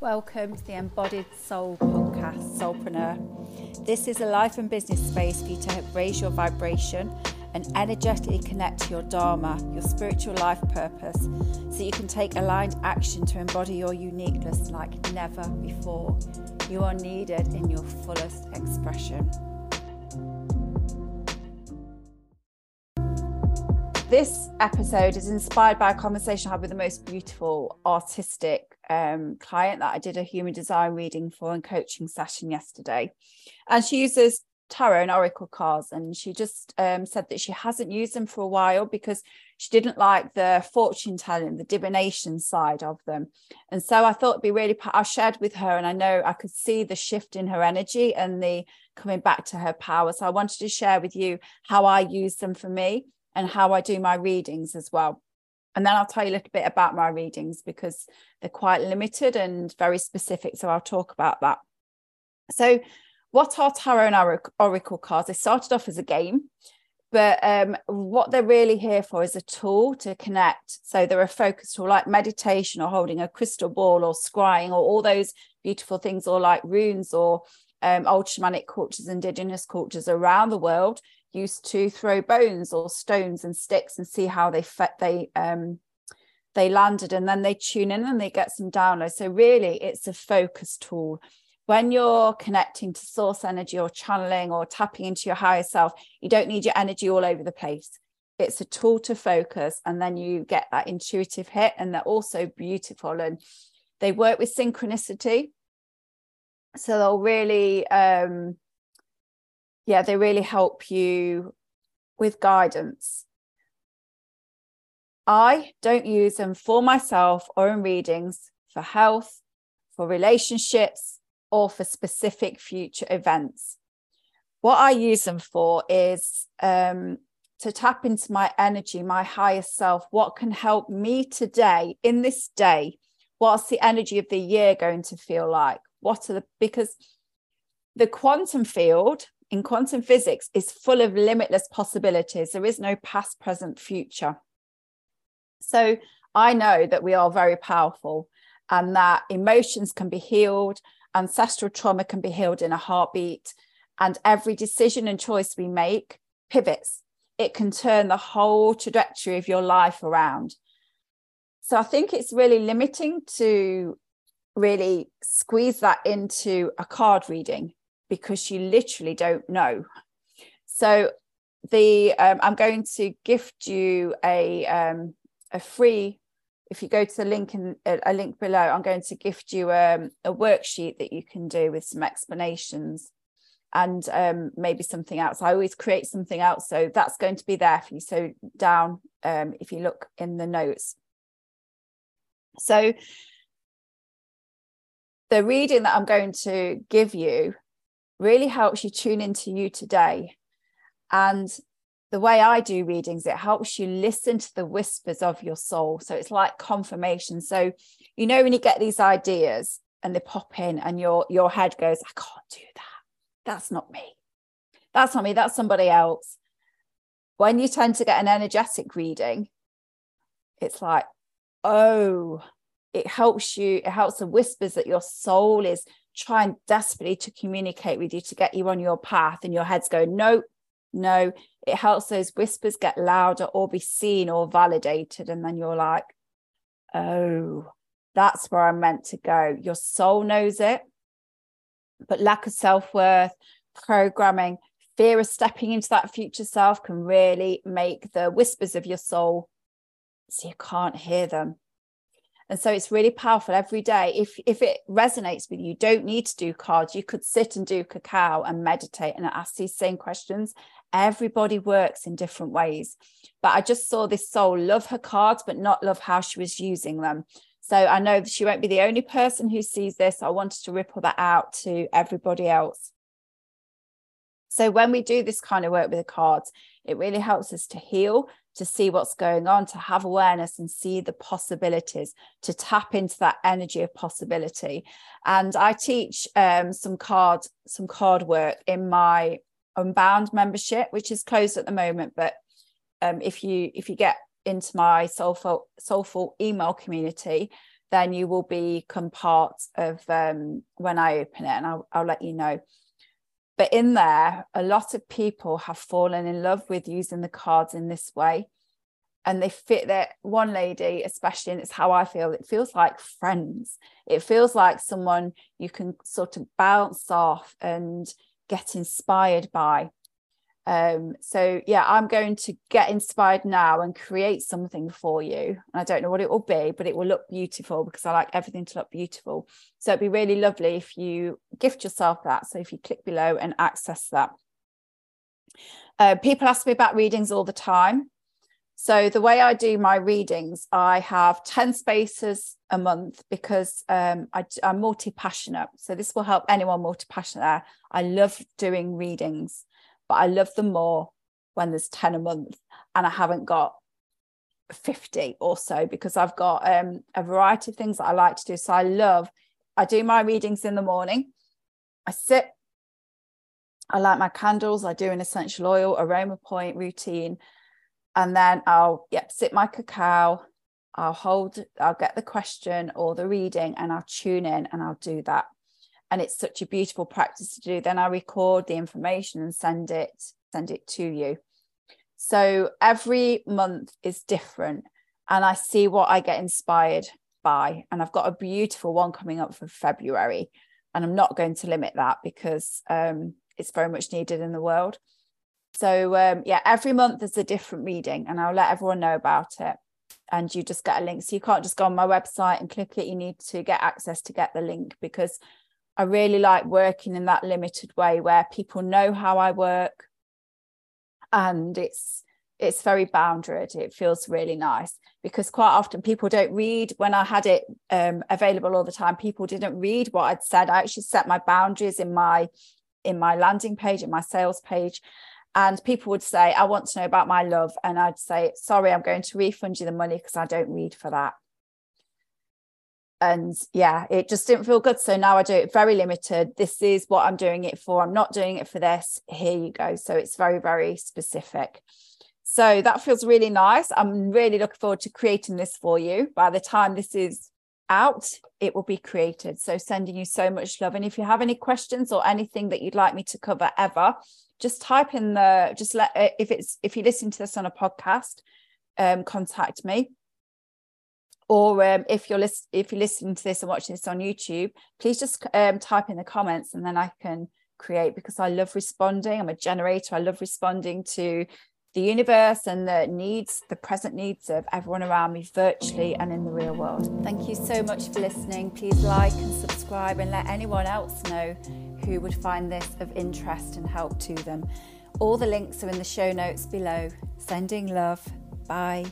Welcome to the Embodied Soul podcast, Soulpreneur. This is a life and business space for you to raise your vibration and energetically connect to your Dharma, your spiritual life purpose, so you can take aligned action to embody your uniqueness like never before. You are needed in your fullest expression. This episode is inspired by a conversation I had with the most beautiful artistic um, client that I did a human design reading for and coaching session yesterday. And she uses tarot and oracle cards. And she just um, said that she hasn't used them for a while because she didn't like the fortune telling, the divination side of them. And so I thought it'd be really, I shared with her, and I know I could see the shift in her energy and the coming back to her power. So I wanted to share with you how I use them for me and how I do my readings as well. And then I'll tell you a little bit about my readings because they're quite limited and very specific. So I'll talk about that. So, what are tarot and oracle cards? They started off as a game, but um, what they're really here for is a tool to connect. So they're a focus tool like meditation or holding a crystal ball or scrying or all those beautiful things, or like runes or um, old shamanic cultures, indigenous cultures around the world used to throw bones or stones and sticks and see how they they um they landed and then they tune in and they get some downloads. So really it's a focus tool. When you're connecting to source energy or channeling or tapping into your higher self you don't need your energy all over the place. It's a tool to focus and then you get that intuitive hit and they're also beautiful and they work with synchronicity. So they'll really um yeah, they really help you with guidance. I don't use them for myself or in readings for health, for relationships, or for specific future events. What I use them for is um, to tap into my energy, my higher self. What can help me today, in this day? What's the energy of the year going to feel like? What are the, because the quantum field in quantum physics is full of limitless possibilities. There is no past, present, future. So I know that we are very powerful and that emotions can be healed, ancestral trauma can be healed in a heartbeat, and every decision and choice we make pivots. It can turn the whole trajectory of your life around. So I think it's really limiting to really squeeze that into a card reading because you literally don't know. So the um, I'm going to gift you a um, a free. If you go to the link in a link below, I'm going to gift you um, a worksheet that you can do with some explanations and um, maybe something else. I always create something else, so that's going to be there for you. So down, um, if you look in the notes. So the reading that I'm going to give you really helps you tune into you today. And the way I do readings, it helps you listen to the whispers of your soul. So it's like confirmation. So, you know, when you get these ideas and they pop in and your your head goes, I can't do that. That's not me. That's not me. That's somebody else. When you tend to get an energetic reading, it's like, oh, it helps you, it helps the whispers that your soul is trying desperately to communicate with you to get you on your path and your head's going no no. It helps those whispers get louder or be seen or validated. And then you're like oh that's where i'm meant to go. Your soul knows it. But lack of self-worth programming fear of stepping into that future self can really make the whispers of your soul so you can't hear them and so it's really powerful every day. If if it resonates with you don't need to do cards. You could sit and do cacao and meditate and ask these same questions. Everybody works in different ways. But i just saw this soul love her cards but not love how she was using them. So i know she won't be the only person who sees this. I wanted to ripple that out to everybody else. So when we do this kind of work with the cards it really helps us to heal to see what's going on, to have awareness and see the possibilities, to tap into that energy of possibility. And I teach um, some card, some card work in my Unbound membership, which is closed at the moment. But um, if you if you get into my soulful soulful email community, then you will become part of um, when I open it, and I'll, I'll let you know. But in there, a lot of people have fallen in love with using the cards in this way. And they fit that one lady, especially, and it's how I feel. It feels like friends. It feels like someone you can sort of bounce off and get inspired by. Um, so yeah, I'm going to get inspired now and create something for you. I don't know what it will be, but it will look beautiful because I like everything to look beautiful. So it'd be really lovely if you gift yourself that. So if you click below and access that. Uh, people ask me about readings all the time. So the way I do my readings, I have 10 spaces a month because um, I, am multi-passionate. So this will help anyone multi-passionate. I love doing readings but I love them more when there's 10 a month and I haven't got 50 or so because I've got um, a variety of things that I like to do. So I love, I do my readings in the morning. I sit, I light my candles, I do an essential oil, aroma point routine, and then I'll yep, sit my cacao. I'll hold, I'll get the question or the reading and I'll tune in and I'll do that and it's such a beautiful practice to do then i record the information and send it send it to you. So every month is different and i see what i get inspired by and i've got a beautiful one coming up for february and i'm not going to limit that because um, it's very much needed in the world. So um, yeah every month is a different reading and i'll let everyone know about it and you just get a link. So you can't just go on my website and click it. You need to get access to get the link because I really like working in that limited way where people know how I work and it's it's very boundaried. It feels really nice because quite often people don't read. When i had it um, available all the time people didn't read what i'd said. I actually set my boundaries in my in my landing page in my sales page and people would say i want to know about my love and i'd say sorry i'm going to refund you the money because i don't read for that and yeah it just didn't feel good. So now i do it very limited. This is what i'm doing it for. I'm not doing it for this. Here you go. So it's very very specific. So that feels really nice. I'm really looking forward to creating this for you. By the time this is out it will be created. So sending you so much love. And if you have any questions or anything that you'd like me to cover ever just type in the just let if it's if you listen to this on a podcast um contact me or um, if you're list- if you're listening to this and watching this on YouTube, please just um, type in the comments and then I can create because I love responding. I'm a generator. I love responding to the universe and the needs, the present needs of everyone around me, virtually and in the real world. Thank you so much for listening. Please like and subscribe and let anyone else know who would find this of interest and help to them. All the links are in the show notes below. Sending love. Bye.